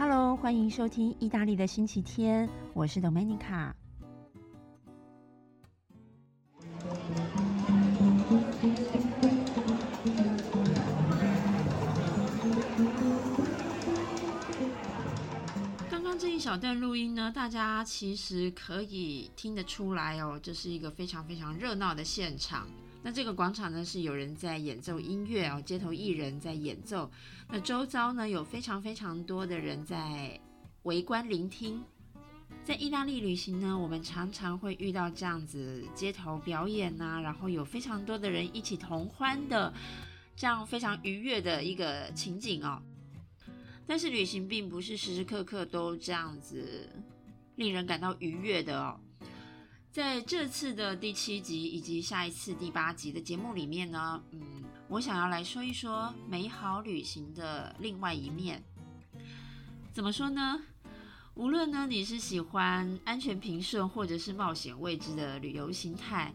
Hello，欢迎收听意大利的星期天，我是 Domenica。刚刚这一小段录音呢，大家其实可以听得出来哦，这是一个非常非常热闹的现场。那这个广场呢，是有人在演奏音乐哦，街头艺人在演奏。那周遭呢，有非常非常多的人在围观聆听。在意大利旅行呢，我们常常会遇到这样子街头表演呐，然后有非常多的人一起同欢的，这样非常愉悦的一个情景哦。但是旅行并不是时时刻刻都这样子令人感到愉悦的哦。在这次的第七集以及下一次第八集的节目里面呢，嗯，我想要来说一说美好旅行的另外一面。怎么说呢？无论呢你是喜欢安全平顺或者是冒险未知的旅游心态，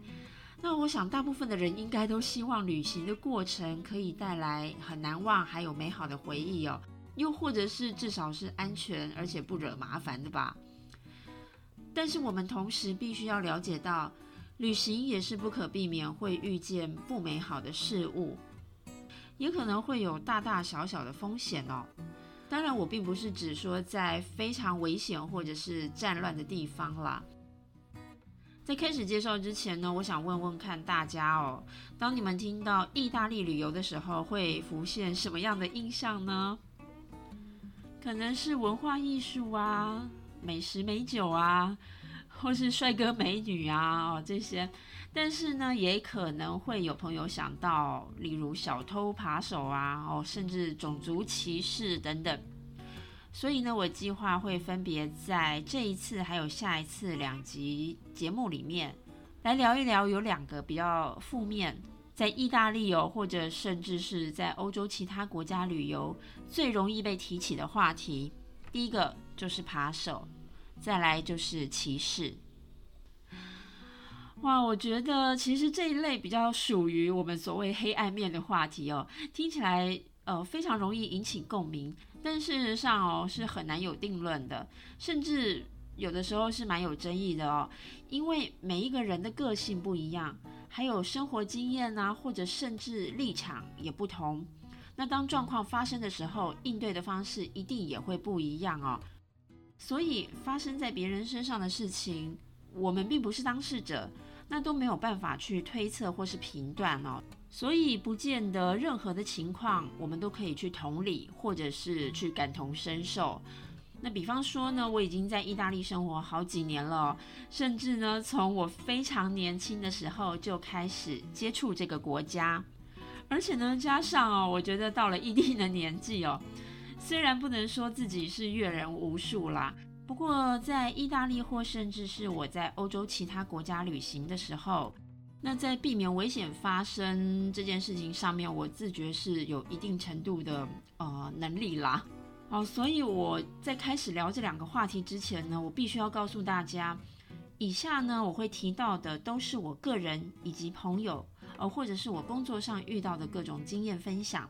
那我想大部分的人应该都希望旅行的过程可以带来很难忘还有美好的回忆哦，又或者是至少是安全而且不惹麻烦的吧。但是我们同时必须要了解到，旅行也是不可避免会遇见不美好的事物，也可能会有大大小小的风险哦。当然，我并不是指说在非常危险或者是战乱的地方啦。在开始介绍之前呢，我想问问看大家哦，当你们听到意大利旅游的时候，会浮现什么样的印象呢？可能是文化艺术啊。美食美酒啊，或是帅哥美女啊，哦这些，但是呢，也可能会有朋友想到，例如小偷扒手啊，哦，甚至种族歧视等等。所以呢，我计划会分别在这一次还有下一次两集节目里面，来聊一聊有两个比较负面，在意大利哦，或者甚至是在欧洲其他国家旅游最容易被提起的话题。第一个就是扒手。再来就是歧视，哇，我觉得其实这一类比较属于我们所谓黑暗面的话题哦，听起来呃非常容易引起共鸣，但事实上哦是很难有定论的，甚至有的时候是蛮有争议的哦，因为每一个人的个性不一样，还有生活经验啊，或者甚至立场也不同，那当状况发生的时候，应对的方式一定也会不一样哦。所以发生在别人身上的事情，我们并不是当事者，那都没有办法去推测或是评断哦。所以不见得任何的情况，我们都可以去同理或者是去感同身受。那比方说呢，我已经在意大利生活好几年了，甚至呢，从我非常年轻的时候就开始接触这个国家，而且呢，加上哦，我觉得到了一定的年纪哦。虽然不能说自己是阅人无数啦，不过在意大利或甚至是我在欧洲其他国家旅行的时候，那在避免危险发生这件事情上面，我自觉是有一定程度的呃能力啦。好，所以我在开始聊这两个话题之前呢，我必须要告诉大家，以下呢我会提到的都是我个人以及朋友，呃或者是我工作上遇到的各种经验分享。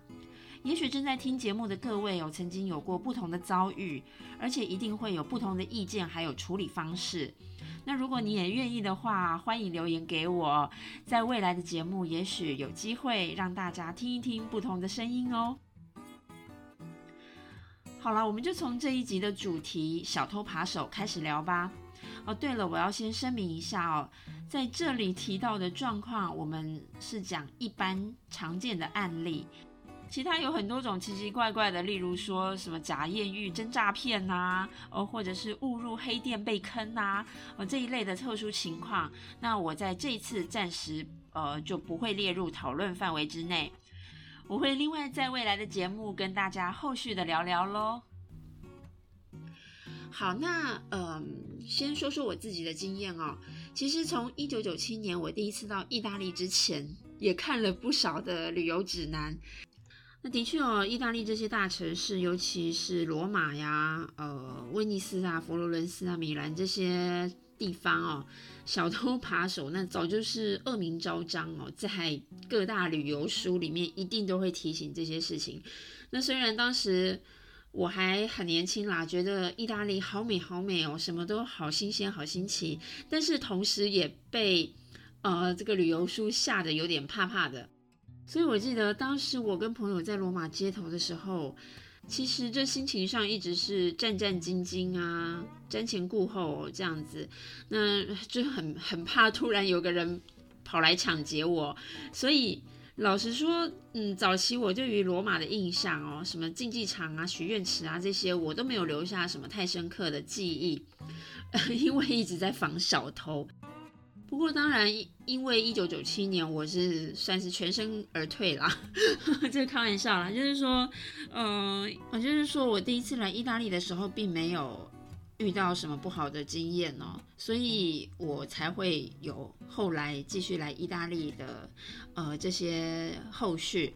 也许正在听节目的各位有曾经有过不同的遭遇，而且一定会有不同的意见，还有处理方式。那如果你也愿意的话，欢迎留言给我，在未来的节目，也许有机会让大家听一听不同的声音哦。好了，我们就从这一集的主题“小偷扒手”开始聊吧。哦，对了，我要先声明一下哦，在这里提到的状况，我们是讲一般常见的案例。其他有很多种奇奇怪怪的，例如说什么假艳遇真诈骗呐，哦，或者是误入黑店被坑呐，哦这一类的特殊情况，那我在这一次暂时呃就不会列入讨论范围之内，我会另外在未来的节目跟大家后续的聊聊喽。好，那嗯，先说说我自己的经验哦。其实从一九九七年我第一次到意大利之前，也看了不少的旅游指南。那的确哦，意大利这些大城市，尤其是罗马呀、呃威尼斯啊、佛罗伦斯啊、米兰这些地方哦，小偷扒手那早就是恶名昭彰哦，在各大旅游书里面一定都会提醒这些事情。那虽然当时我还很年轻啦，觉得意大利好美好美哦，什么都好新鲜好新奇，但是同时也被呃这个旅游书吓得有点怕怕的。所以我记得当时我跟朋友在罗马街头的时候，其实这心情上一直是战战兢兢啊，瞻前顾后这样子，那就很很怕突然有个人跑来抢劫我，所以。老实说，嗯，早期我对于罗马的印象哦，什么竞技场啊、许愿池啊这些，我都没有留下什么太深刻的记忆，因为一直在防小偷。不过当然，因为一九九七年我是算是全身而退啦，这开玩笑啦，就是说，嗯，我就是说我第一次来意大利的时候，并没有。遇到什么不好的经验哦？所以我才会有后来继续来意大利的，呃，这些后续。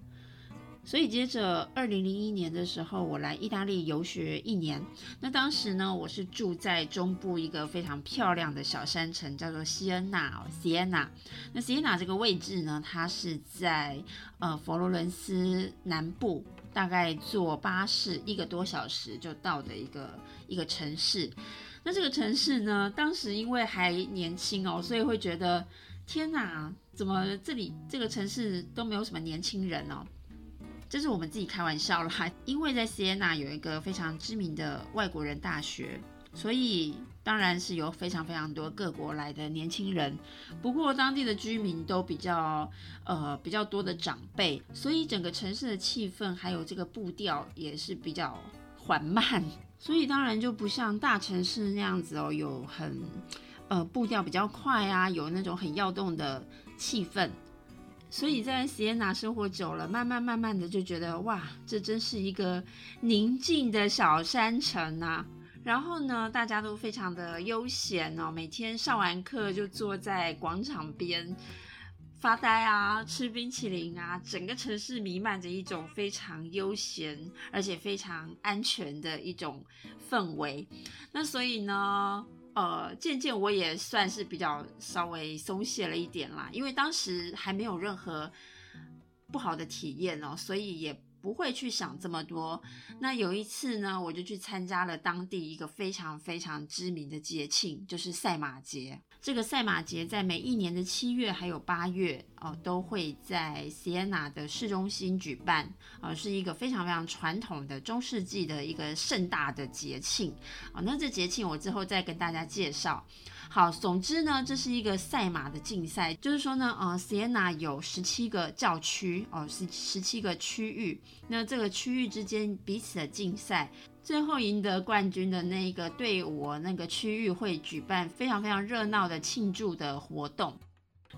所以接着二零零一年的时候，我来意大利游学一年。那当时呢，我是住在中部一个非常漂亮的小山城，叫做西恩纳 （Siena）。那 Siena 这个位置呢，它是在呃佛罗伦斯南部。大概坐巴士一个多小时就到的一个一个城市，那这个城市呢，当时因为还年轻哦，所以会觉得天哪，怎么这里这个城市都没有什么年轻人哦？这是我们自己开玩笑啦，因为在 Siena 有一个非常知名的外国人大学。所以当然是有非常非常多各国来的年轻人，不过当地的居民都比较呃比较多的长辈，所以整个城市的气氛还有这个步调也是比较缓慢，所以当然就不像大城市那样子哦，有很呃步调比较快啊，有那种很要动的气氛。所以在锡耶纳生活久了，慢慢慢慢的就觉得哇，这真是一个宁静的小山城啊。然后呢，大家都非常的悠闲哦，每天上完课就坐在广场边发呆啊，吃冰淇淋啊，整个城市弥漫着一种非常悠闲而且非常安全的一种氛围。那所以呢，呃，渐渐我也算是比较稍微松懈了一点啦，因为当时还没有任何不好的体验哦，所以也。不会去想这么多。那有一次呢，我就去参加了当地一个非常非常知名的节庆，就是赛马节。这个赛马节在每一年的七月还有八月哦，都会在 Siena 的市中心举办，呃，是一个非常非常传统的中世纪的一个盛大的节庆。啊，那这节庆我之后再跟大家介绍。好，总之呢，这是一个赛马的竞赛，就是说呢，呃，Siena 有十七个教区，哦，是十七个区域，那这个区域之间彼此的竞赛，最后赢得冠军的那一个队伍，那个区域会举办非常非常热闹的庆祝的活动。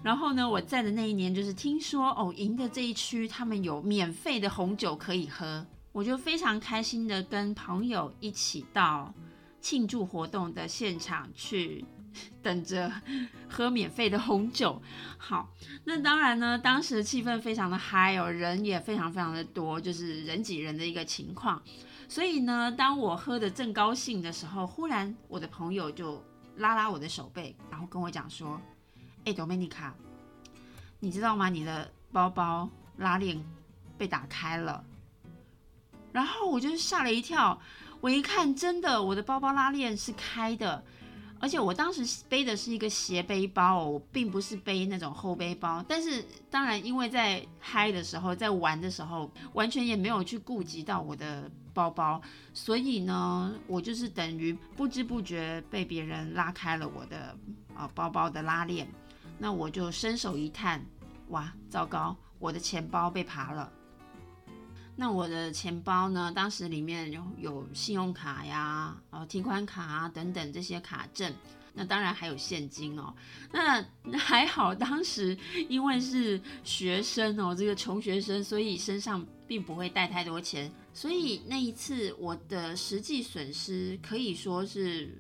然后呢，我在的那一年，就是听说哦，赢的这一区他们有免费的红酒可以喝，我就非常开心的跟朋友一起到庆祝活动的现场去。等着喝免费的红酒，好，那当然呢，当时气氛非常的嗨哦，人也非常非常的多，就是人挤人的一个情况。所以呢，当我喝的正高兴的时候，忽然我的朋友就拉拉我的手背，然后跟我讲说：“哎，Dominica，你知道吗？你的包包拉链被打开了。”然后我就吓了一跳，我一看，真的，我的包包拉链是开的。而且我当时背的是一个斜背包，我并不是背那种厚背包。但是当然，因为在嗨的时候，在玩的时候，完全也没有去顾及到我的包包，所以呢，我就是等于不知不觉被别人拉开了我的啊包包的拉链。那我就伸手一探，哇，糟糕，我的钱包被扒了。那我的钱包呢？当时里面有有信用卡呀、哦提款卡啊等等这些卡证，那当然还有现金哦。那还好，当时因为是学生哦，这个穷学生，所以身上并不会带太多钱，所以那一次我的实际损失可以说是，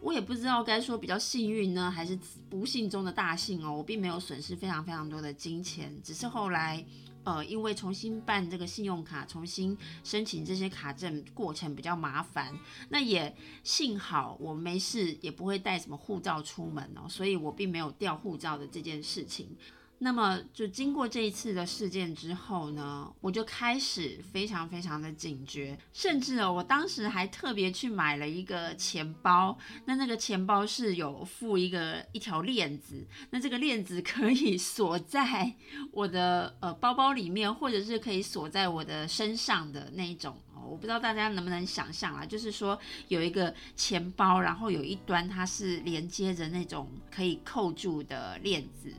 我也不知道该说比较幸运呢，还是不幸中的大幸哦。我并没有损失非常非常多的金钱，只是后来。呃，因为重新办这个信用卡，重新申请这些卡证过程比较麻烦，那也幸好我没事，也不会带什么护照出门哦，所以我并没有掉护照的这件事情。那么，就经过这一次的事件之后呢，我就开始非常非常的警觉，甚至哦，我当时还特别去买了一个钱包。那那个钱包是有附一个一条链子，那这个链子可以锁在我的呃包包里面，或者是可以锁在我的身上的那一种。我不知道大家能不能想象啊，就是说有一个钱包，然后有一端它是连接着那种可以扣住的链子。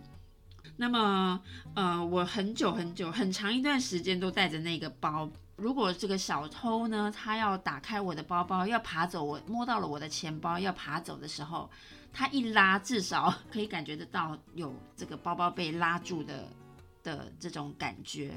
那么，呃，我很久很久很长一段时间都带着那个包。如果这个小偷呢，他要打开我的包包，要爬走，我摸到了我的钱包要爬走的时候，他一拉，至少可以感觉得到有这个包包被拉住的的这种感觉。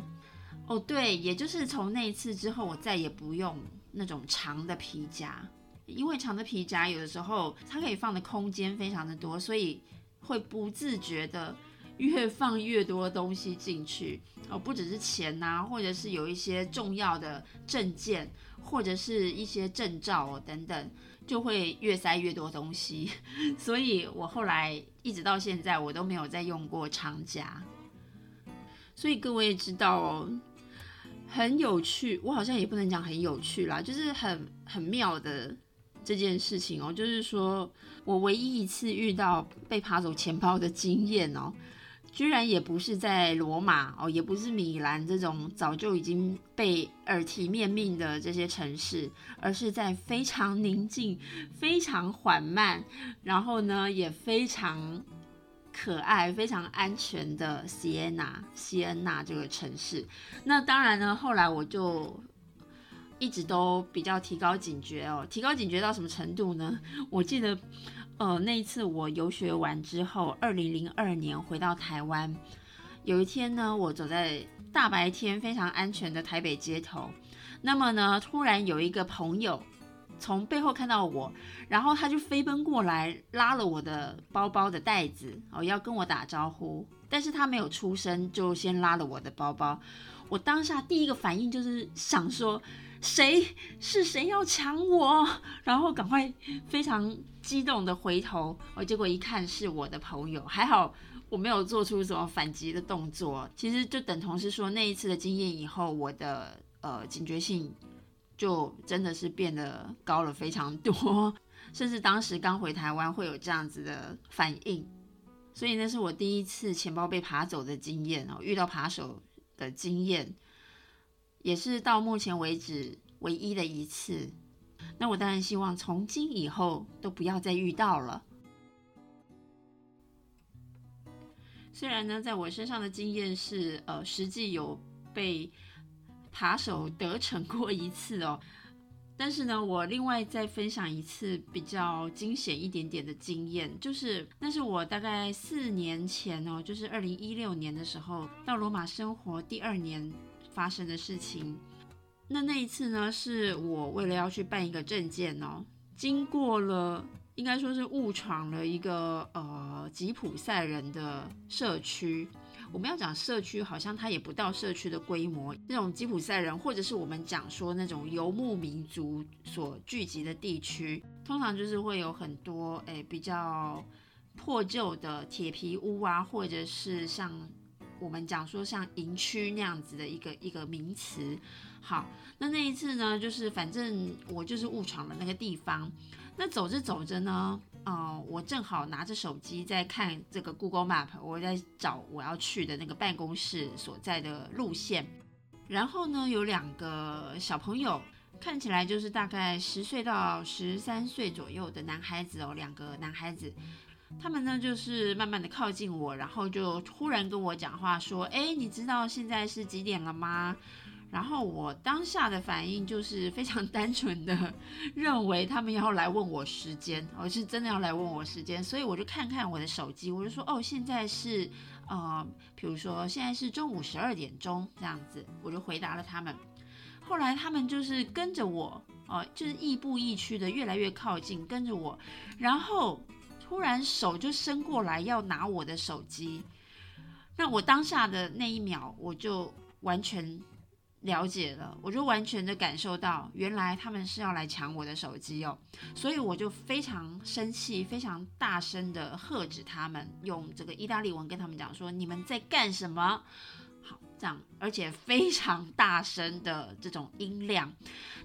哦，对，也就是从那一次之后，我再也不用那种长的皮夹，因为长的皮夹有的时候它可以放的空间非常的多，所以会不自觉的。越放越多东西进去哦，不只是钱呐，或者是有一些重要的证件，或者是一些证照哦等等，就会越塞越多东西。所以我后来一直到现在，我都没有再用过长夹。所以各位也知道哦，很有趣，我好像也不能讲很有趣啦，就是很很妙的这件事情哦，就是说我唯一一次遇到被扒走钱包的经验哦。居然也不是在罗马哦，也不是米兰这种早就已经被耳提面命的这些城市，而是在非常宁静、非常缓慢，然后呢也非常可爱、非常安全的西安娜、西安娜这个城市。那当然呢，后来我就一直都比较提高警觉哦，提高警觉到什么程度呢？我记得。呃，那一次我游学完之后，二零零二年回到台湾，有一天呢，我走在大白天非常安全的台北街头，那么呢，突然有一个朋友从背后看到我，然后他就飞奔过来，拉了我的包包的袋子，哦，要跟我打招呼，但是他没有出声，就先拉了我的包包。我当下第一个反应就是想说。谁是谁要抢我？然后赶快非常激动的回头，哦，结果一看是我的朋友，还好我没有做出什么反击的动作。其实就等同是说那一次的经验以后，我的呃警觉性就真的是变得高了非常多，甚至当时刚回台湾会有这样子的反应，所以那是我第一次钱包被扒走的经验哦，遇到扒手的经验。也是到目前为止唯一的一次，那我当然希望从今以后都不要再遇到了。虽然呢，在我身上的经验是，呃，实际有被扒手得逞过一次哦，但是呢，我另外再分享一次比较惊险一点点的经验，就是那是我大概四年前哦，就是二零一六年的时候到罗马生活第二年。发生的事情，那那一次呢，是我为了要去办一个证件哦，经过了应该说是误闯了一个呃吉普赛人的社区。我们要讲社区，好像它也不到社区的规模。那种吉普赛人，或者是我们讲说那种游牧民族所聚集的地区，通常就是会有很多诶比较破旧的铁皮屋啊，或者是像。我们讲说像营区那样子的一个一个名词，好，那那一次呢，就是反正我就是误闯了那个地方。那走着走着呢，呃，我正好拿着手机在看这个 Google Map，我在找我要去的那个办公室所在的路线。然后呢，有两个小朋友，看起来就是大概十岁到十三岁左右的男孩子哦，两个男孩子。他们呢，就是慢慢的靠近我，然后就忽然跟我讲话说：“哎，你知道现在是几点了吗？”然后我当下的反应就是非常单纯的认为他们要来问我时间，我是真的要来问我时间，所以我就看看我的手机，我就说：“哦，现在是呃，比如说现在是中午十二点钟这样子。”我就回答了他们。后来他们就是跟着我，哦，就是亦步亦趋的越来越靠近，跟着我，然后。突然手就伸过来要拿我的手机，那我当下的那一秒我就完全了解了，我就完全的感受到，原来他们是要来抢我的手机哦，所以我就非常生气，非常大声的喝止他们，用这个意大利文跟他们讲说：“你们在干什么？”而且非常大声的这种音量。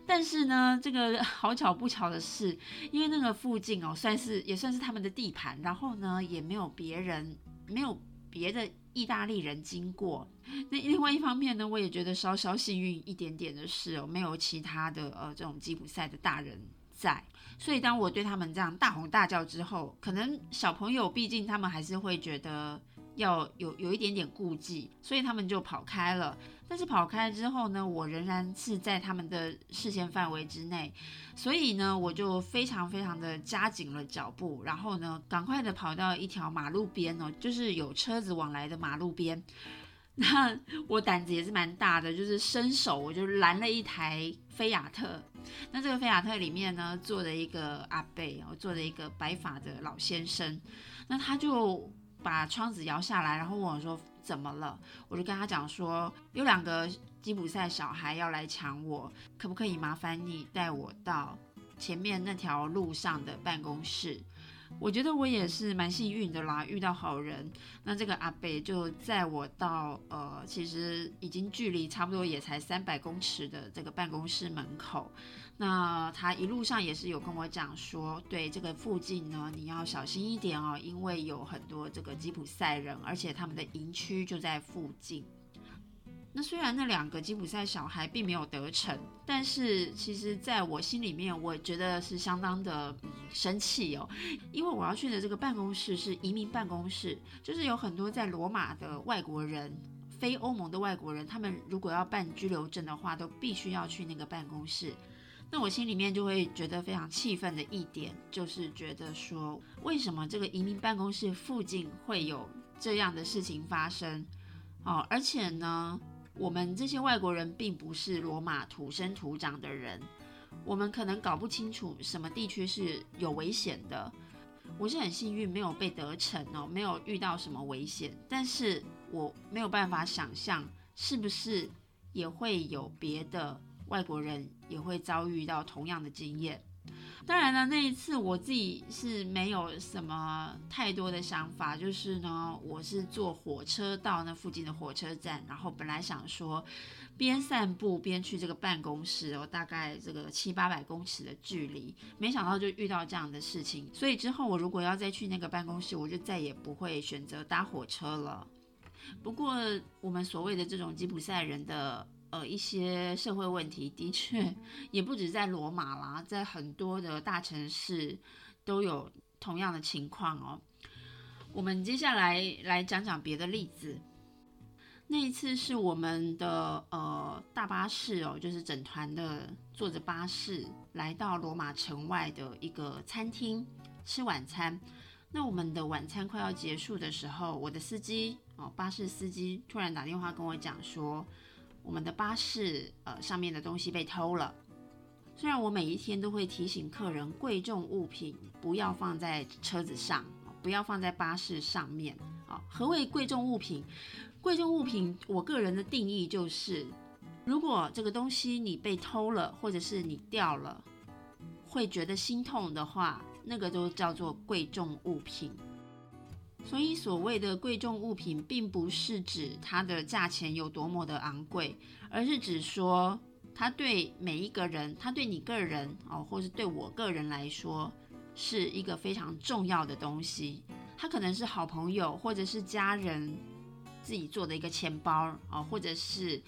但是呢，这个好巧不巧的是，因为那个附近哦，算是也算是他们的地盘，然后呢，也没有别人，没有别的意大利人经过。那另外一方面呢，我也觉得稍稍幸运一点点的是哦，没有其他的呃这种吉普赛的大人在，所以当我对他们这样大吼大叫之后，可能小朋友毕竟他们还是会觉得要有有一点点顾忌，所以他们就跑开了。但是跑开之后呢，我仍然是在他们的视线范围之内，所以呢，我就非常非常的加紧了脚步，然后呢，赶快的跑到一条马路边哦，就是有车子往来的马路边。那我胆子也是蛮大的，就是伸手我就拦了一台菲亚特。那这个菲亚特里面呢，坐着一个阿贝，我坐着一个白发的老先生。那他就 把窗子摇下来，然后问我说：“怎么了？”我就跟他讲说：“有两个吉普赛小孩要来抢我，可不可以麻烦你带我到前面那条路上的办公室？”我觉得我也是蛮幸运的啦，遇到好人。那这个阿北就载我到呃，其实已经距离差不多也才三百公尺的这个办公室门口。那他一路上也是有跟我讲说，对这个附近呢，你要小心一点哦，因为有很多这个吉普赛人，而且他们的营区就在附近。那虽然那两个吉普赛小孩并没有得逞，但是其实在我心里面，我觉得是相当的生气哦，因为我要去的这个办公室是移民办公室，就是有很多在罗马的外国人，非欧盟的外国人，他们如果要办居留证的话，都必须要去那个办公室。那我心里面就会觉得非常气愤的一点，就是觉得说，为什么这个移民办公室附近会有这样的事情发生？哦，而且呢？我们这些外国人并不是罗马土生土长的人，我们可能搞不清楚什么地区是有危险的。我是很幸运没有被得逞哦，没有遇到什么危险，但是我没有办法想象是不是也会有别的外国人也会遭遇到同样的经验。当然了，那一次我自己是没有什么太多的想法，就是呢，我是坐火车到那附近的火车站，然后本来想说边散步边去这个办公室，哦，大概这个七八百公尺的距离，没想到就遇到这样的事情，所以之后我如果要再去那个办公室，我就再也不会选择搭火车了。不过我们所谓的这种吉普赛人的。呃，一些社会问题的确也不止在罗马啦，在很多的大城市都有同样的情况哦。我们接下来来讲讲别的例子。那一次是我们的呃大巴士哦，就是整团的坐着巴士来到罗马城外的一个餐厅吃晚餐。那我们的晚餐快要结束的时候，我的司机哦，巴士司机突然打电话跟我讲说。我们的巴士呃上面的东西被偷了。虽然我每一天都会提醒客人，贵重物品不要放在车子上，不要放在巴士上面。啊，何谓贵重物品？贵重物品，我个人的定义就是，如果这个东西你被偷了，或者是你掉了，会觉得心痛的话，那个都叫做贵重物品。所以，所谓的贵重物品，并不是指它的价钱有多么的昂贵，而是指说，它对每一个人，它对你个人哦，或是对我个人来说，是一个非常重要的东西。它可能是好朋友，或者是家人自己做的一个钱包哦，或者是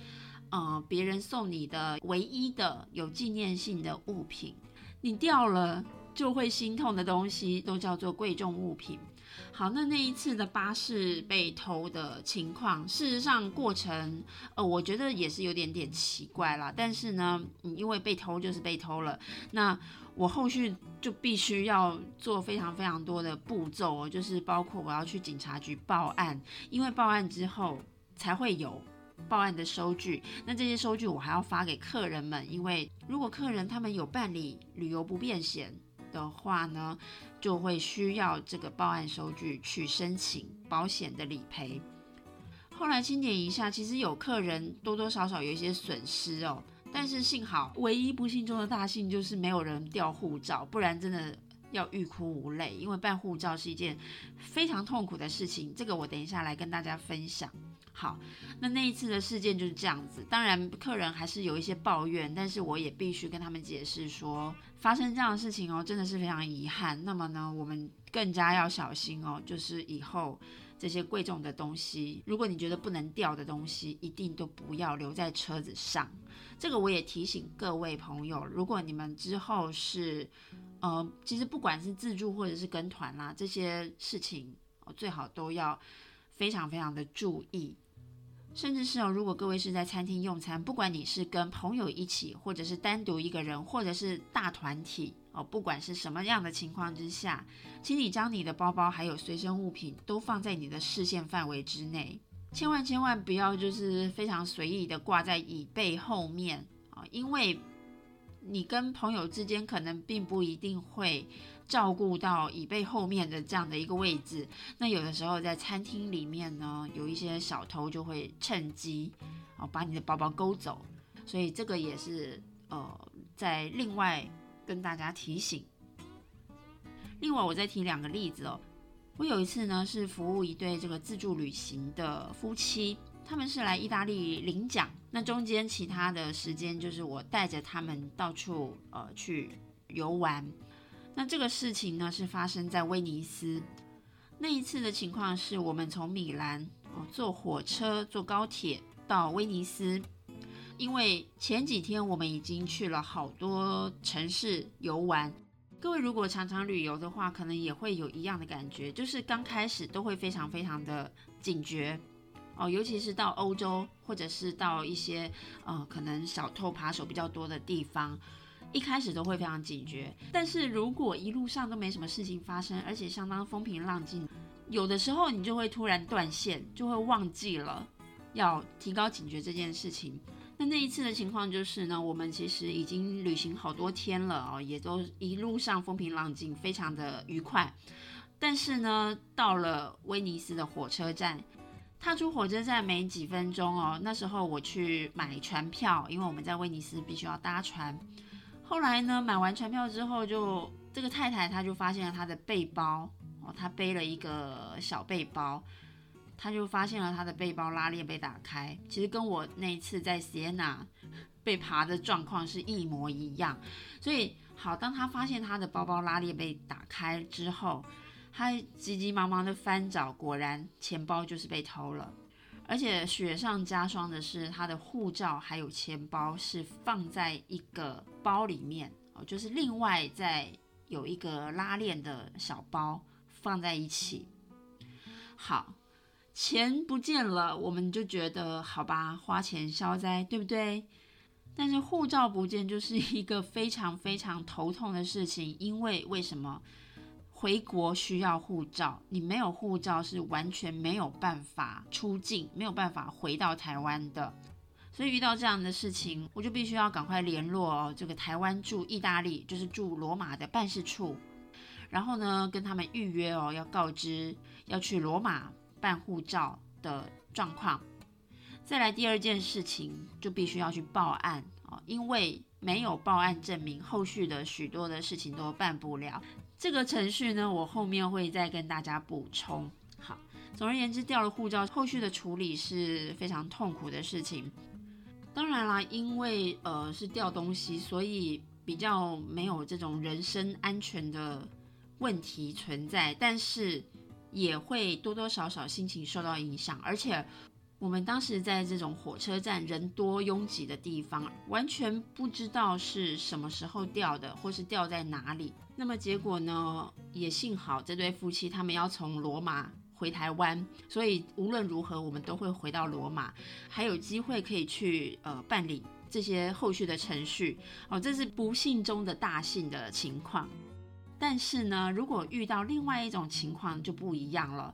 呃别人送你的唯一的有纪念性的物品，你掉了就会心痛的东西，都叫做贵重物品。好，那那一次的巴士被偷的情况，事实上过程，呃，我觉得也是有点点奇怪啦。但是呢，因为被偷就是被偷了，那我后续就必须要做非常非常多的步骤，就是包括我要去警察局报案，因为报案之后才会有报案的收据。那这些收据我还要发给客人们，因为如果客人他们有办理旅游不便险的话呢。就会需要这个报案收据去申请保险的理赔。后来清点一下，其实有客人多多少少有一些损失哦。但是幸好，唯一不幸中的大幸就是没有人掉护照，不然真的要欲哭无泪。因为办护照是一件非常痛苦的事情，这个我等一下来跟大家分享。好，那那一次的事件就是这样子。当然，客人还是有一些抱怨，但是我也必须跟他们解释说，发生这样的事情哦，真的是非常遗憾。那么呢，我们更加要小心哦，就是以后。这些贵重的东西，如果你觉得不能掉的东西，一定都不要留在车子上。这个我也提醒各位朋友，如果你们之后是，呃，其实不管是自助或者是跟团啦，这些事情最好都要非常非常的注意。甚至是哦，如果各位是在餐厅用餐，不管你是跟朋友一起，或者是单独一个人，或者是大团体。哦，不管是什么样的情况之下，请你将你的包包还有随身物品都放在你的视线范围之内，千万千万不要就是非常随意的挂在椅背后面啊，因为你跟朋友之间可能并不一定会照顾到椅背后面的这样的一个位置，那有的时候在餐厅里面呢，有一些小偷就会趁机哦把你的包包勾走，所以这个也是呃在另外。跟大家提醒。另外，我再提两个例子哦。我有一次呢，是服务一对这个自助旅行的夫妻，他们是来意大利领奖。那中间其他的时间，就是我带着他们到处呃去游玩。那这个事情呢，是发生在威尼斯。那一次的情况是我们从米兰哦坐火车、坐高铁到威尼斯。因为前几天我们已经去了好多城市游玩，各位如果常常旅游的话，可能也会有一样的感觉，就是刚开始都会非常非常的警觉哦，尤其是到欧洲或者是到一些呃可能小偷扒手比较多的地方，一开始都会非常警觉。但是如果一路上都没什么事情发生，而且相当风平浪静，有的时候你就会突然断线，就会忘记了要提高警觉这件事情。那那一次的情况就是呢，我们其实已经旅行好多天了哦，也都一路上风平浪静，非常的愉快。但是呢，到了威尼斯的火车站，踏出火车站没几分钟哦，那时候我去买船票，因为我们在威尼斯必须要搭船。后来呢，买完船票之后，就这个太太她就发现了她的背包哦，她背了一个小背包。她就发现了她的背包拉链被打开，其实跟我那一次在 Siena 被扒的状况是一模一样。所以好，当她发现她的包包拉链被打开之后，她急急忙忙的翻找，果然钱包就是被偷了。而且雪上加霜的是，他的护照还有钱包是放在一个包里面哦，就是另外再有一个拉链的小包放在一起。好。钱不见了，我们就觉得好吧，花钱消灾，对不对？但是护照不见就是一个非常非常头痛的事情，因为为什么回国需要护照？你没有护照是完全没有办法出境，没有办法回到台湾的。所以遇到这样的事情，我就必须要赶快联络这个台湾驻意大利，就是驻罗马的办事处，然后呢跟他们预约哦，要告知要去罗马。办护照的状况，再来第二件事情就必须要去报案哦，因为没有报案证明，后续的许多的事情都办不了。这个程序呢，我后面会再跟大家补充。好，总而言之，掉了护照，后续的处理是非常痛苦的事情。当然啦，因为呃是掉东西，所以比较没有这种人身安全的问题存在，但是。也会多多少少心情受到影响，而且我们当时在这种火车站人多拥挤的地方，完全不知道是什么时候掉的，或是掉在哪里。那么结果呢？也幸好这对夫妻他们要从罗马回台湾，所以无论如何我们都会回到罗马，还有机会可以去呃办理这些后续的程序。哦，这是不幸中的大幸的情况。但是呢，如果遇到另外一种情况就不一样了。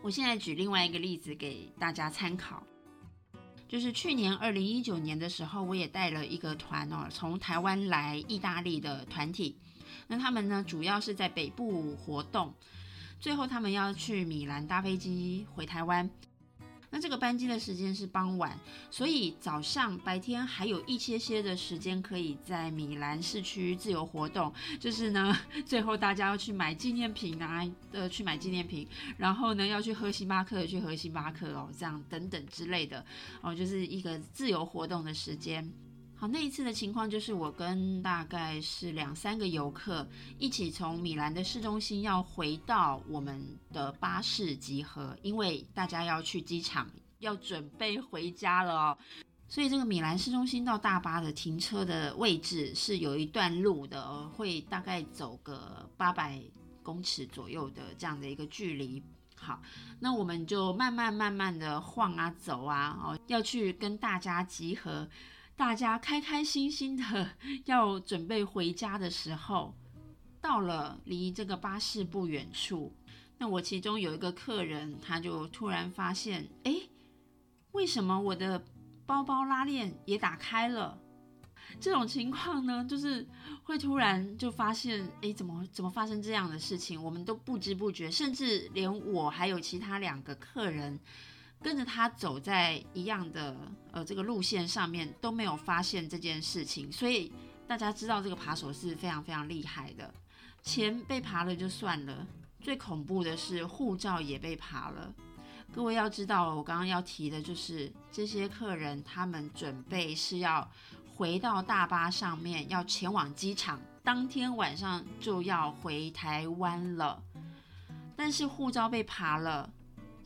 我现在举另外一个例子给大家参考，就是去年二零一九年的时候，我也带了一个团哦，从台湾来意大利的团体。那他们呢，主要是在北部活动，最后他们要去米兰搭飞机回台湾。那这个班机的时间是傍晚，所以早上白天还有一些些的时间可以在米兰市区自由活动。就是呢，最后大家要去买纪念品啊，呃，去买纪念品，然后呢要去喝星巴克去喝星巴克哦，这样等等之类的哦，就是一个自由活动的时间。好，那一次的情况就是我跟大概是两三个游客一起从米兰的市中心要回到我们的巴士集合，因为大家要去机场，要准备回家了哦。所以这个米兰市中心到大巴的停车的位置是有一段路的，会大概走个八百公尺左右的这样的一个距离。好，那我们就慢慢慢慢的晃啊走啊，哦，要去跟大家集合。大家开开心心的 要准备回家的时候，到了离这个巴士不远处，那我其中有一个客人，他就突然发现，哎，为什么我的包包拉链也打开了？这种情况呢，就是会突然就发现，哎，怎么怎么发生这样的事情？我们都不知不觉，甚至连我还有其他两个客人。跟着他走在一样的呃这个路线上面都没有发现这件事情，所以大家知道这个扒手是非常非常厉害的。钱被扒了就算了，最恐怖的是护照也被扒了。各位要知道，我刚刚要提的就是这些客人他们准备是要回到大巴上面，要前往机场，当天晚上就要回台湾了，但是护照被扒了。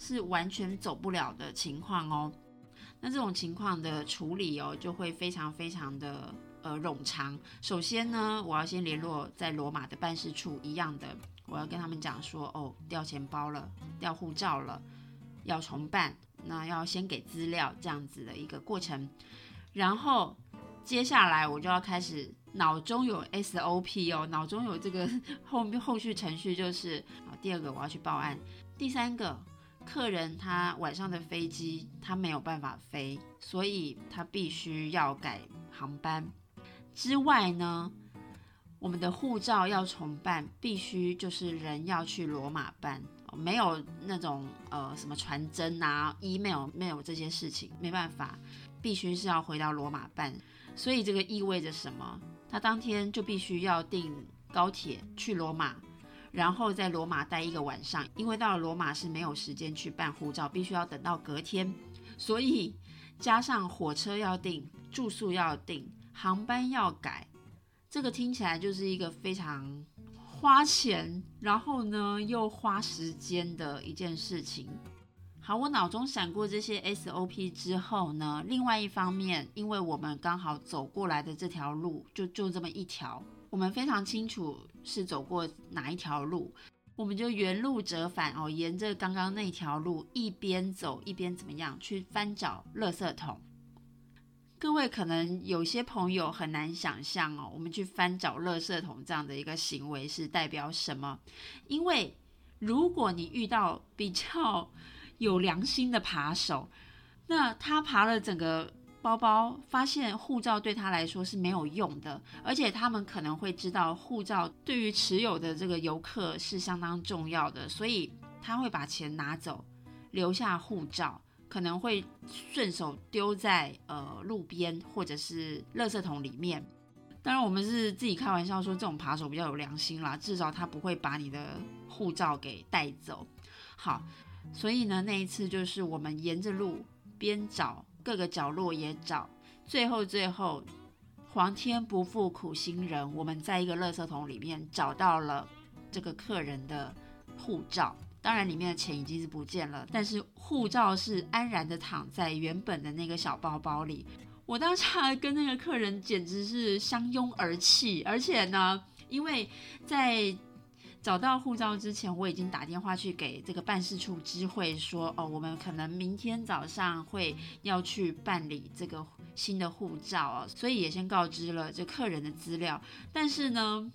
是完全走不了的情况哦，那这种情况的处理哦，就会非常非常的呃冗长。首先呢，我要先联络在罗马的办事处，一样的，我要跟他们讲说，哦，掉钱包了，掉护照了，要重办，那要先给资料这样子的一个过程。然后接下来我就要开始脑中有 SOP 哦，脑中有这个 后后续程序，就是啊，第二个我要去报案，第三个。客人他晚上的飞机他没有办法飞，所以他必须要改航班。之外呢，我们的护照要重办，必须就是人要去罗马办，没有那种呃什么传真啊、email 没有这些事情，没办法，必须是要回到罗马办。所以这个意味着什么？他当天就必须要订高铁去罗马。然后在罗马待一个晚上，因为到了罗马是没有时间去办护照，必须要等到隔天，所以加上火车要订、住宿要订、航班要改，这个听起来就是一个非常花钱，然后呢又花时间的一件事情。好，我脑中闪过这些 SOP 之后呢，另外一方面，因为我们刚好走过来的这条路就就这么一条。我们非常清楚是走过哪一条路，我们就原路折返哦，沿着刚刚那条路一边走一边怎么样去翻找垃圾桶。各位可能有些朋友很难想象哦，我们去翻找垃圾桶这样的一个行为是代表什么？因为如果你遇到比较有良心的扒手，那他爬了整个。包包发现护照对他来说是没有用的，而且他们可能会知道护照对于持有的这个游客是相当重要的，所以他会把钱拿走，留下护照，可能会顺手丢在呃路边或者是垃圾桶里面。当然，我们是自己开玩笑说这种扒手比较有良心啦，至少他不会把你的护照给带走。好，所以呢，那一次就是我们沿着路边找。各个角落也找，最后最后，皇天不负苦心人，我们在一个垃圾桶里面找到了这个客人的护照。当然，里面的钱已经是不见了，但是护照是安然的躺在原本的那个小包包里。我当时 跟那个客人简直是相拥而泣，而且呢，因为在。找到护照之前，我已经打电话去给这个办事处知会说，哦，我们可能明天早上会要去办理这个新的护照哦，所以也先告知了这客人的资料。但是呢，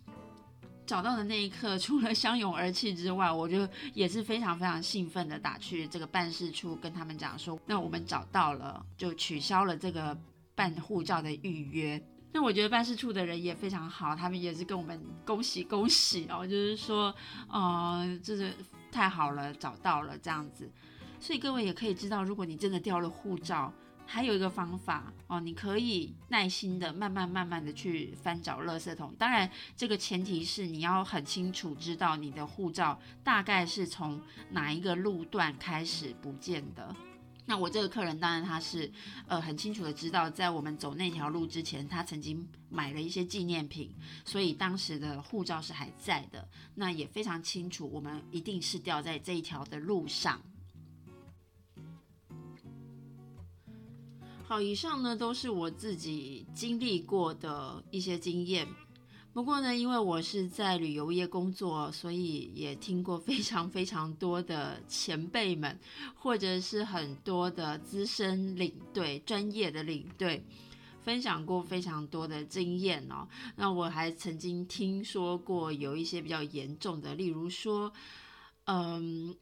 找到的那一刻，除了相拥而泣之外，我就也是非常非常兴奋的打去这个办事处，跟他们讲说，那我们找到了，就取消了这个办护照的预约。那我觉得办事处的人也非常好，他们也是跟我们恭喜恭喜哦，就是说，呃，就是太好了，找到了这样子。所以各位也可以知道，如果你真的掉了护照，还有一个方法哦，你可以耐心的慢慢慢慢的去翻找垃圾桶。当然，这个前提是你要很清楚知道你的护照大概是从哪一个路段开始不见的。那我这个客人当然他是呃很清楚的知道，在我们走那条路之前，他曾经买了一些纪念品，所以当时的护照是还在的。那也非常清楚，我们一定是掉在这一条的路上。好，以上呢都是我自己经历过的一些经验。不过呢，因为我是在旅游业工作，所以也听过非常非常多的前辈们，或者是很多的资深领队、专业的领队分享过非常多的经验哦。那我还曾经听说过有一些比较严重的，例如说，嗯。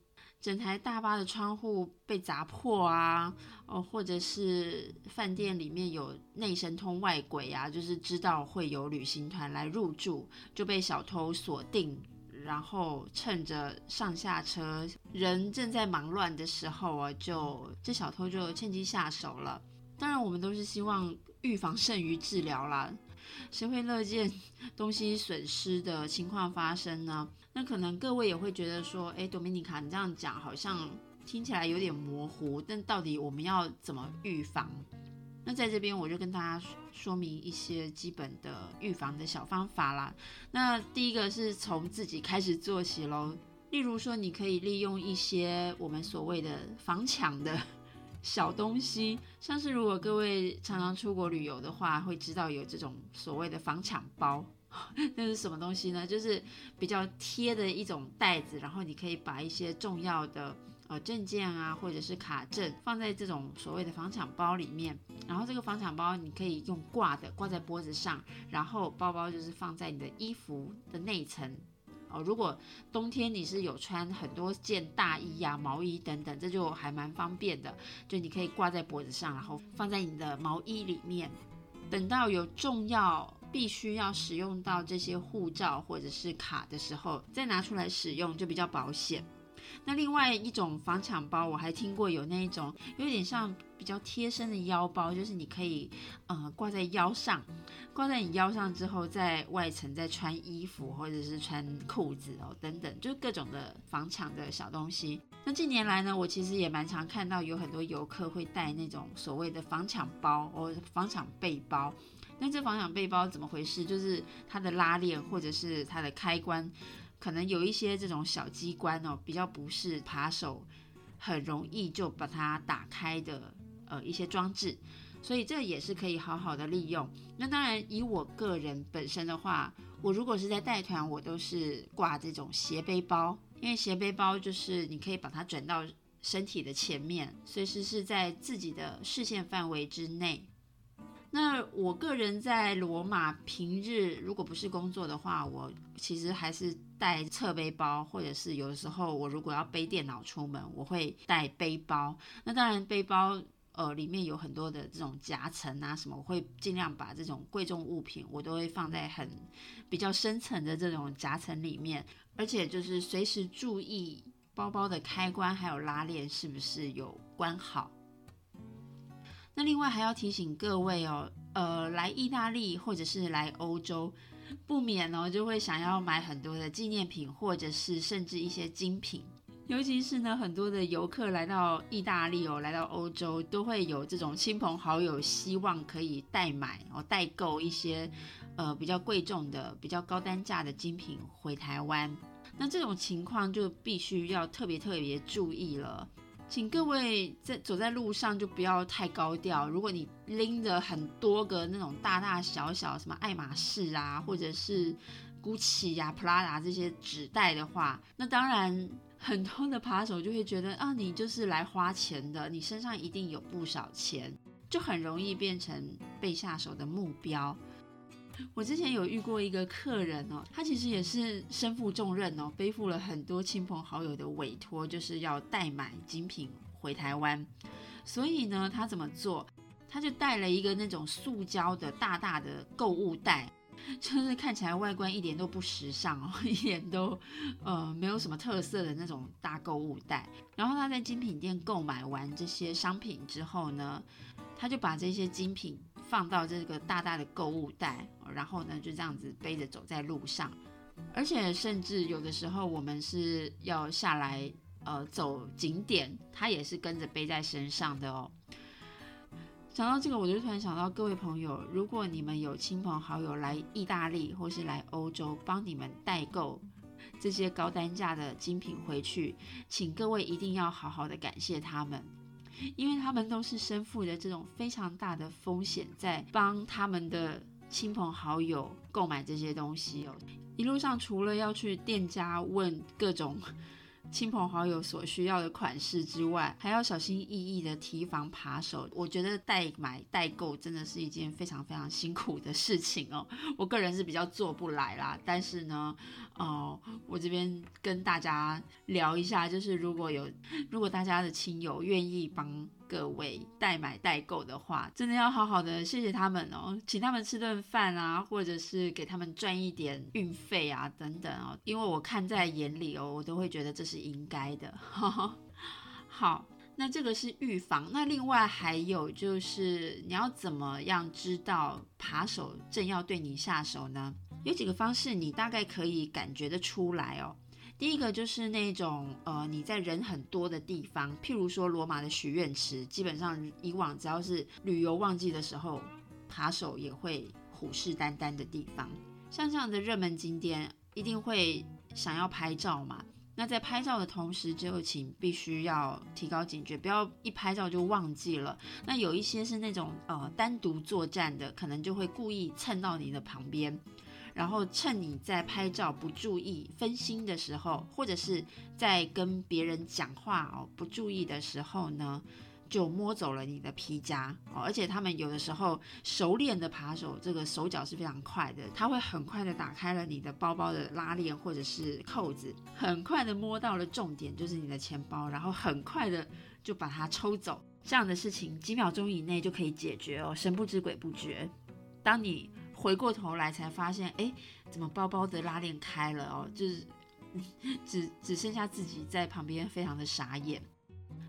整台大巴的窗户被砸破啊，哦，或者是饭店里面有内神通外鬼啊，就是知道会有旅行团来入住，就被小偷锁定，然后趁着上下车人正在忙乱的时候啊，就这小偷就趁机下手了。当然，我们都是希望预防胜于治疗啦。谁会乐见东西损失的情况发生呢？那可能各位也会觉得说，哎，多米尼卡，你这样讲好像听起来有点模糊，但到底我们要怎么预防？那在这边我就跟大家说明一些基本的预防的小方法啦。那第一个是从自己开始做起喽，例如说，你可以利用一些我们所谓的防抢的。小东西，像是如果各位常常出国旅游的话，会知道有这种所谓的防抢包，那是什么东西呢？就是比较贴的一种袋子，然后你可以把一些重要的呃证件啊，或者是卡证放在这种所谓的防抢包里面，然后这个防抢包你可以用挂的挂在脖子上，然后包包就是放在你的衣服的内层。哦，如果冬天你是有穿很多件大衣呀、毛衣等等，这就还蛮方便的。就你可以挂在脖子上，然后放在你的毛衣里面。等到有重要、必须要使用到这些护照或者是卡的时候，再拿出来使用，就比较保险。那另外一种防抢包，我还听过有那一种有点像比较贴身的腰包，就是你可以呃挂在腰上，挂在你腰上之后，在外层再穿衣服或者是穿裤子哦等等，就各种的防抢的小东西。那近年来呢，我其实也蛮常看到有很多游客会带那种所谓的防抢包哦，防抢背包。那这防抢背包怎么回事？就是它的拉链或者是它的开关。可能有一些这种小机关哦，比较不是扒手很容易就把它打开的呃一些装置，所以这也是可以好好的利用。那当然，以我个人本身的话，我如果是在带团，我都是挂这种斜背包，因为斜背包就是你可以把它转到身体的前面，随时是在自己的视线范围之内。那我个人在罗马平日如果不是工作的话，我其实还是带侧背包，或者是有的时候我如果要背电脑出门，我会带背包。那当然背包呃里面有很多的这种夹层啊什么，我会尽量把这种贵重物品我都会放在很比较深层的这种夹层里面，而且就是随时注意包包的开关还有拉链是不是有关好。那另外还要提醒各位哦，呃，来意大利或者是来欧洲，不免哦就会想要买很多的纪念品，或者是甚至一些精品。尤其是呢，很多的游客来到意大利哦，来到欧洲，都会有这种亲朋好友希望可以代买哦，代购一些呃比较贵重的、比较高单价的精品回台湾。那这种情况就必须要特别特别注意了。请各位在走在路上就不要太高调。如果你拎着很多个那种大大小小什么爱马仕啊，或者是 GUCCI 呀、Prada 这些纸袋的话，那当然很多的扒手就会觉得啊，你就是来花钱的，你身上一定有不少钱，就很容易变成被下手的目标。我之前有遇过一个客人哦，他其实也是身负重任哦，背负了很多亲朋好友的委托，就是要代买精品回台湾。所以呢，他怎么做？他就带了一个那种塑胶的大大的购物袋，就是看起来外观一点都不时尚哦，一点都呃没有什么特色的那种大购物袋。然后他在精品店购买完这些商品之后呢，他就把这些精品放到这个大大的购物袋，然后呢就这样子背着走在路上。而且甚至有的时候我们是要下来呃走景点，他也是跟着背在身上的哦。想到这个，我就突然想到，各位朋友，如果你们有亲朋好友来意大利或是来欧洲帮你们代购这些高单价的精品回去，请各位一定要好好的感谢他们，因为他们都是身负着这种非常大的风险，在帮他们的亲朋好友购买这些东西哦。一路上除了要去店家问各种。亲朋好友所需要的款式之外，还要小心翼翼的提防扒手。我觉得代买代购真的是一件非常非常辛苦的事情哦。我个人是比较做不来啦，但是呢，哦，我这边跟大家聊一下，就是如果有如果大家的亲友愿意帮。各位代买代购的话，真的要好好的谢谢他们哦，请他们吃顿饭啊，或者是给他们赚一点运费啊，等等哦，因为我看在眼里哦，我都会觉得这是应该的。好，那这个是预防，那另外还有就是你要怎么样知道扒手正要对你下手呢？有几个方式，你大概可以感觉得出来哦。第一个就是那种呃，你在人很多的地方，譬如说罗马的许愿池，基本上以往只要是旅游旺季的时候，扒手也会虎视眈眈的地方。像这样的热门景点，一定会想要拍照嘛？那在拍照的同时，就请必须要提高警觉，不要一拍照就忘记了。那有一些是那种呃单独作战的，可能就会故意蹭到你的旁边。然后趁你在拍照不注意、分心的时候，或者是在跟别人讲话哦不注意的时候呢，就摸走了你的皮夹哦。而且他们有的时候熟练的扒手，这个手脚是非常快的，他会很快的打开了你的包包的拉链或者是扣子，很快的摸到了重点，就是你的钱包，然后很快的就把它抽走。这样的事情几秒钟以内就可以解决哦，神不知鬼不觉。当你回过头来才发现，哎，怎么包包的拉链开了哦？就是 只只剩下自己在旁边，非常的傻眼。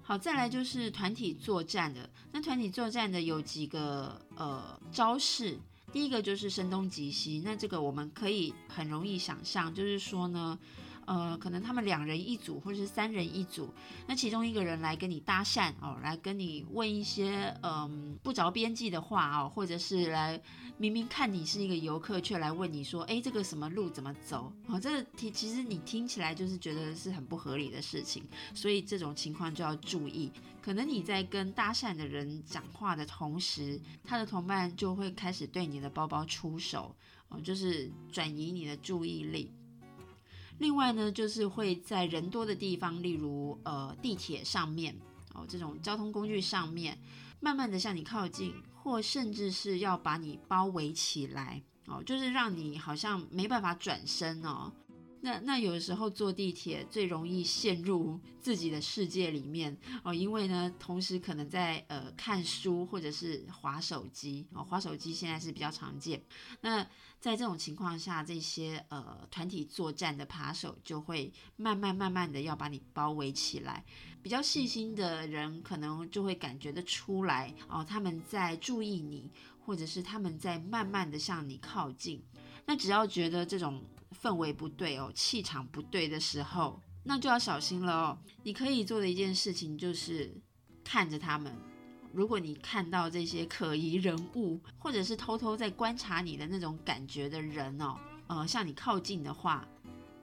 好，再来就是团体作战的。那团体作战的有几个呃招式，第一个就是声东击西。那这个我们可以很容易想象，就是说呢。呃，可能他们两人一组，或者是三人一组，那其中一个人来跟你搭讪哦，来跟你问一些嗯不着边际的话哦，或者是来明明看你是一个游客，却来问你说，哎，这个什么路怎么走？哦，这个其其实你听起来就是觉得是很不合理的事情，所以这种情况就要注意。可能你在跟搭讪的人讲话的同时，他的同伴就会开始对你的包包出手哦，就是转移你的注意力。另外呢，就是会在人多的地方，例如呃地铁上面哦，这种交通工具上面，慢慢的向你靠近，或甚至是要把你包围起来哦，就是让你好像没办法转身哦。那那有时候坐地铁最容易陷入自己的世界里面哦，因为呢，同时可能在呃看书或者是划手机哦，划手机现在是比较常见。那在这种情况下，这些呃团体作战的扒手就会慢慢慢慢的要把你包围起来。比较细心的人可能就会感觉得出来哦，他们在注意你，或者是他们在慢慢的向你靠近。那只要觉得这种。氛围不对哦，气场不对的时候，那就要小心了哦。你可以做的一件事情就是看着他们。如果你看到这些可疑人物，或者是偷偷在观察你的那种感觉的人哦，呃，向你靠近的话，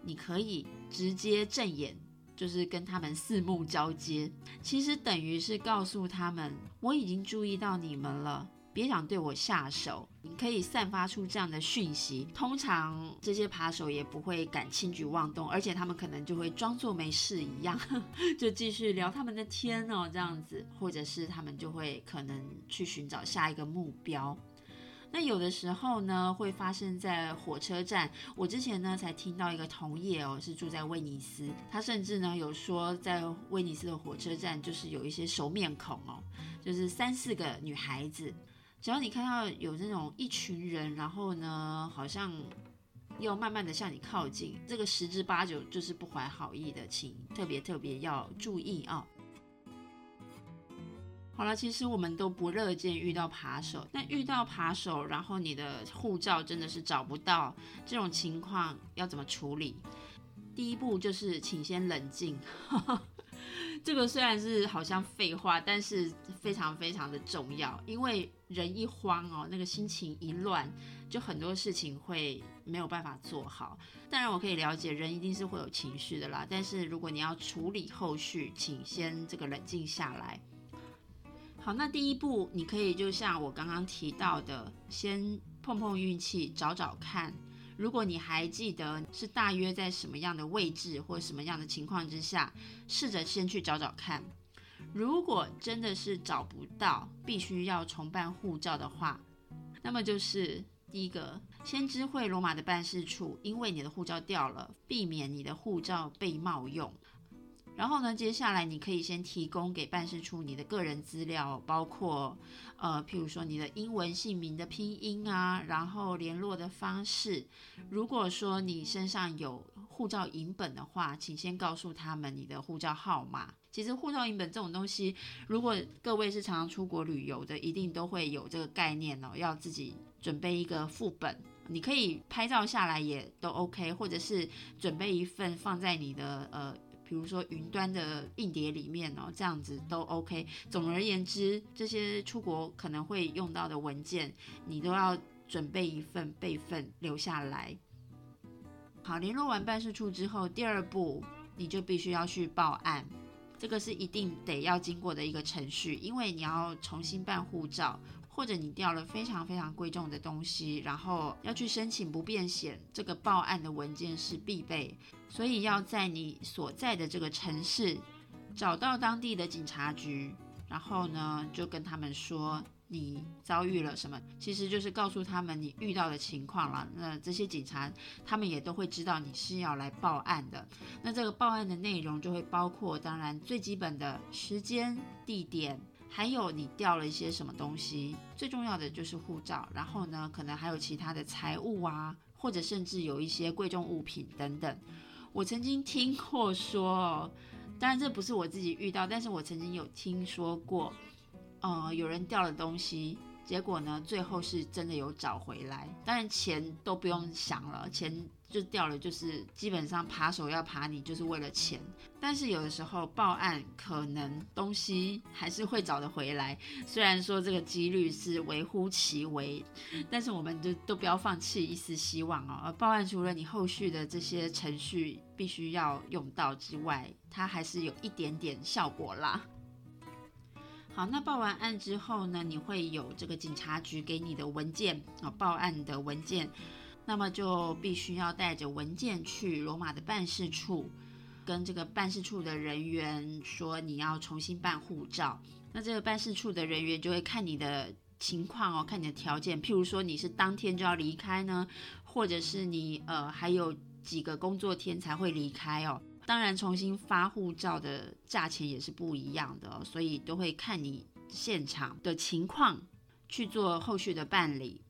你可以直接正眼，就是跟他们四目交接。其实等于是告诉他们，我已经注意到你们了。别想对我下手，你可以散发出这样的讯息。通常这些扒手也不会敢轻举妄动，而且他们可能就会装作没事一样，就继续聊他们的天哦，这样子，或者是他们就会可能去寻找下一个目标。那有的时候呢，会发生在火车站。我之前呢才听到一个同业哦，是住在威尼斯，他甚至呢有说，在威尼斯的火车站就是有一些熟面孔哦，就是三四个女孩子。只要你看到有这种一群人，然后呢，好像要慢慢的向你靠近，这个十之八九就是不怀好意的，请特别特别要注意啊。好了，其实我们都不乐见遇到扒手，但遇到扒手，然后你的护照真的是找不到，这种情况要怎么处理？第一步就是请先冷静。这个虽然是好像废话，但是非常非常的重要，因为人一慌哦，那个心情一乱，就很多事情会没有办法做好。当然我可以了解，人一定是会有情绪的啦，但是如果你要处理后续，请先这个冷静下来。好，那第一步你可以就像我刚刚提到的，先碰碰运气，找找看。如果你还记得是大约在什么样的位置或什么样的情况之下，试着先去找找看。如果真的是找不到，必须要重办护照的话，那么就是第一个，先知会罗马的办事处，因为你的护照掉了，避免你的护照被冒用。然后呢，接下来你可以先提供给办事处你的个人资料，包括呃，譬如说你的英文姓名的拼音啊，然后联络的方式。如果说你身上有护照影本的话，请先告诉他们你的护照号码。其实护照影本这种东西，如果各位是常常出国旅游的，一定都会有这个概念哦，要自己准备一个副本。你可以拍照下来也都 OK，或者是准备一份放在你的呃。比如说云端的硬碟里面哦，这样子都 OK。总而言之，这些出国可能会用到的文件，你都要准备一份备份留下来。好，联络完办事处之后，第二步你就必须要去报案，这个是一定得要经过的一个程序，因为你要重新办护照。或者你掉了非常非常贵重的东西，然后要去申请不便险，这个报案的文件是必备，所以要在你所在的这个城市找到当地的警察局，然后呢就跟他们说你遭遇了什么，其实就是告诉他们你遇到的情况了。那这些警察他们也都会知道你是要来报案的。那这个报案的内容就会包括，当然最基本的时间、地点。还有你掉了一些什么东西，最重要的就是护照，然后呢，可能还有其他的财物啊，或者甚至有一些贵重物品等等。我曾经听过说，当然这不是我自己遇到，但是我曾经有听说过，呃，有人掉了东西。结果呢？最后是真的有找回来，当然钱都不用想了，钱就掉了，就是基本上扒手要扒你就是为了钱。但是有的时候报案可能东西还是会找得回来，虽然说这个几率是微乎其微，但是我们就都不要放弃一丝希望哦。而报案除了你后续的这些程序必须要用到之外，它还是有一点点效果啦。好，那报完案之后呢，你会有这个警察局给你的文件啊，报案的文件，那么就必须要带着文件去罗马的办事处，跟这个办事处的人员说你要重新办护照。那这个办事处的人员就会看你的情况哦，看你的条件，譬如说你是当天就要离开呢，或者是你呃还有几个工作天才会离开哦。当然，重新发护照的价钱也是不一样的，所以都会看你现场的情况去做后续的办理。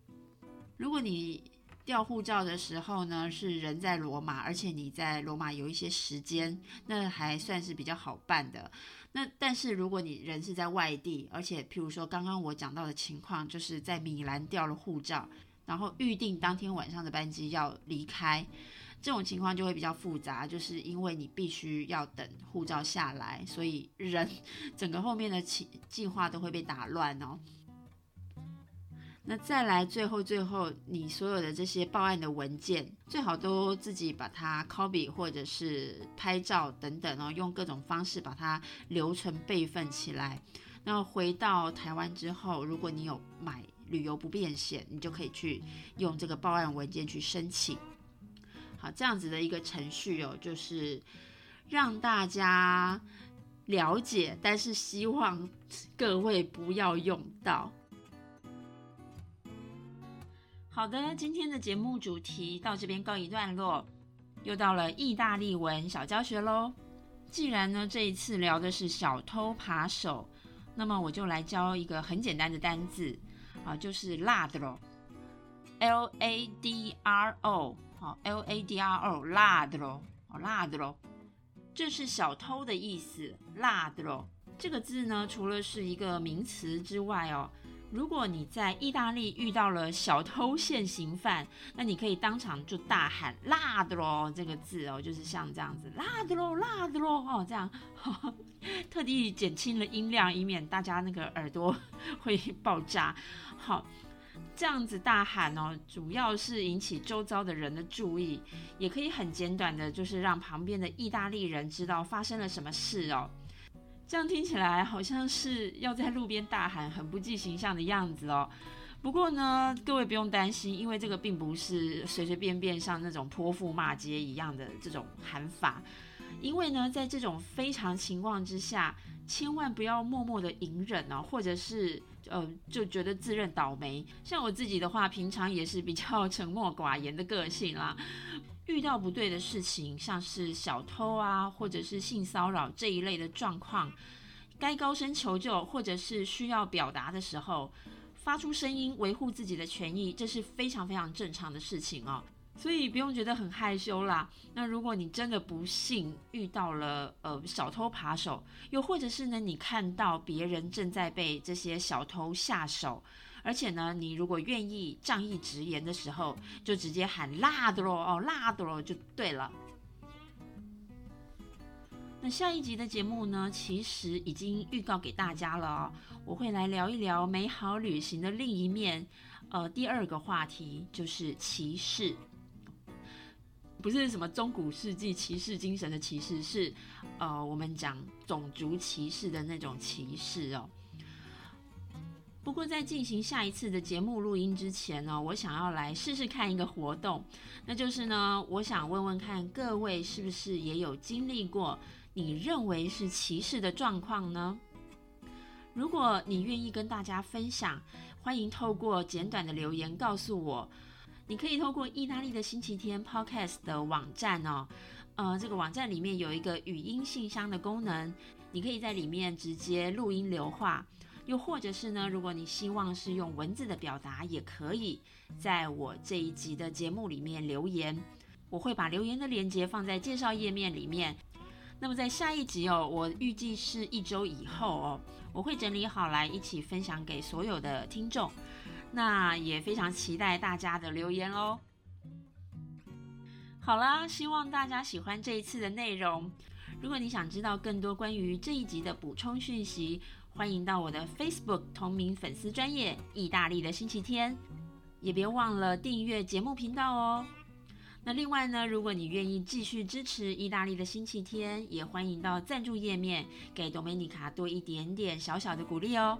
如果你调护照的时候呢，是人在罗马，而且你在罗马有一些时间，那还算是比较好办的。那但是如果你人是在外地，而且譬如说刚刚我讲到的情况，就是在米兰调了护照，然后预定当天晚上的班机要离开。这种情况就会比较复杂，就是因为你必须要等护照下来，所以人整个后面的计计划都会被打乱哦。那再来最后最后，你所有的这些报案的文件，最好都自己把它 copy 或者是拍照等等哦，用各种方式把它留存备份起来。那回到台湾之后，如果你有买旅游不便险，你就可以去用这个报案文件去申请。好，这样子的一个程序哦，就是让大家了解，但是希望各位不要用到。好的，今天的节目主题到这边告一段落，又到了意大利文小教学喽。既然呢这一次聊的是小偷扒手，那么我就来教一个很简单的单字。啊，就是 ladro，L A D R O，好，L A D R O，ladro，哦，ladro，这是小偷的意思，ladro 这个字呢，除了是一个名词之外哦。如果你在意大利遇到了小偷现行犯，那你可以当场就大喊“辣的咯”这个字哦，就是像这样子“辣的咯，辣的咯”哦，这样 特地减轻了音量，以免大家那个耳朵 会爆炸。好，这样子大喊哦，主要是引起周遭的人的注意，也可以很简短的，就是让旁边的意大利人知道发生了什么事哦。这样听起来好像是要在路边大喊，很不计形象的样子哦。不过呢，各位不用担心，因为这个并不是随随便便像那种泼妇骂街一样的这种喊法。因为呢，在这种非常情况之下，千万不要默默的隐忍哦，或者是呃就觉得自认倒霉。像我自己的话，平常也是比较 沉默寡言的个性啦。遇到不对的事情，像是小偷啊，或者是性骚扰这一类的状况，该高声求救，或者是需要表达的时候，发出声音维护自己的权益，这是非常非常正常的事情哦。所以不用觉得很害羞啦。那如果你真的不幸遇到了呃小偷扒手，又或者是呢你看到别人正在被这些小偷下手。而且呢，你如果愿意仗义直言的时候，就直接喊辣的咯哦，辣的咯就对了。那下一集的节目呢，其实已经预告给大家了哦，我会来聊一聊美好旅行的另一面。呃，第二个话题就是歧视，不是什么中古世纪骑士精神的歧视，是呃我们讲种族歧视的那种歧视哦。不过，在进行下一次的节目录音之前呢，我想要来试试看一个活动，那就是呢，我想问问看各位是不是也有经历过你认为是歧视的状况呢？如果你愿意跟大家分享，欢迎透过简短的留言告诉我。你可以透过意大利的星期天 Podcast 的网站哦，呃，这个网站里面有一个语音信箱的功能，你可以在里面直接录音留话。又或者是呢？如果你希望是用文字的表达，也可以在我这一集的节目里面留言，我会把留言的链接放在介绍页面里面。那么在下一集哦，我预计是一周以后哦，我会整理好来一起分享给所有的听众。那也非常期待大家的留言哦。好啦，希望大家喜欢这一次的内容。如果你想知道更多关于这一集的补充讯息，欢迎到我的 Facebook 同名粉丝专业意大利的星期天，也别忘了订阅节目频道哦。那另外呢，如果你愿意继续支持意大利的星期天，也欢迎到赞助页面给 Domenica 多一点点小小的鼓励哦。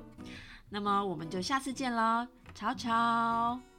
那么我们就下次见喽，超超。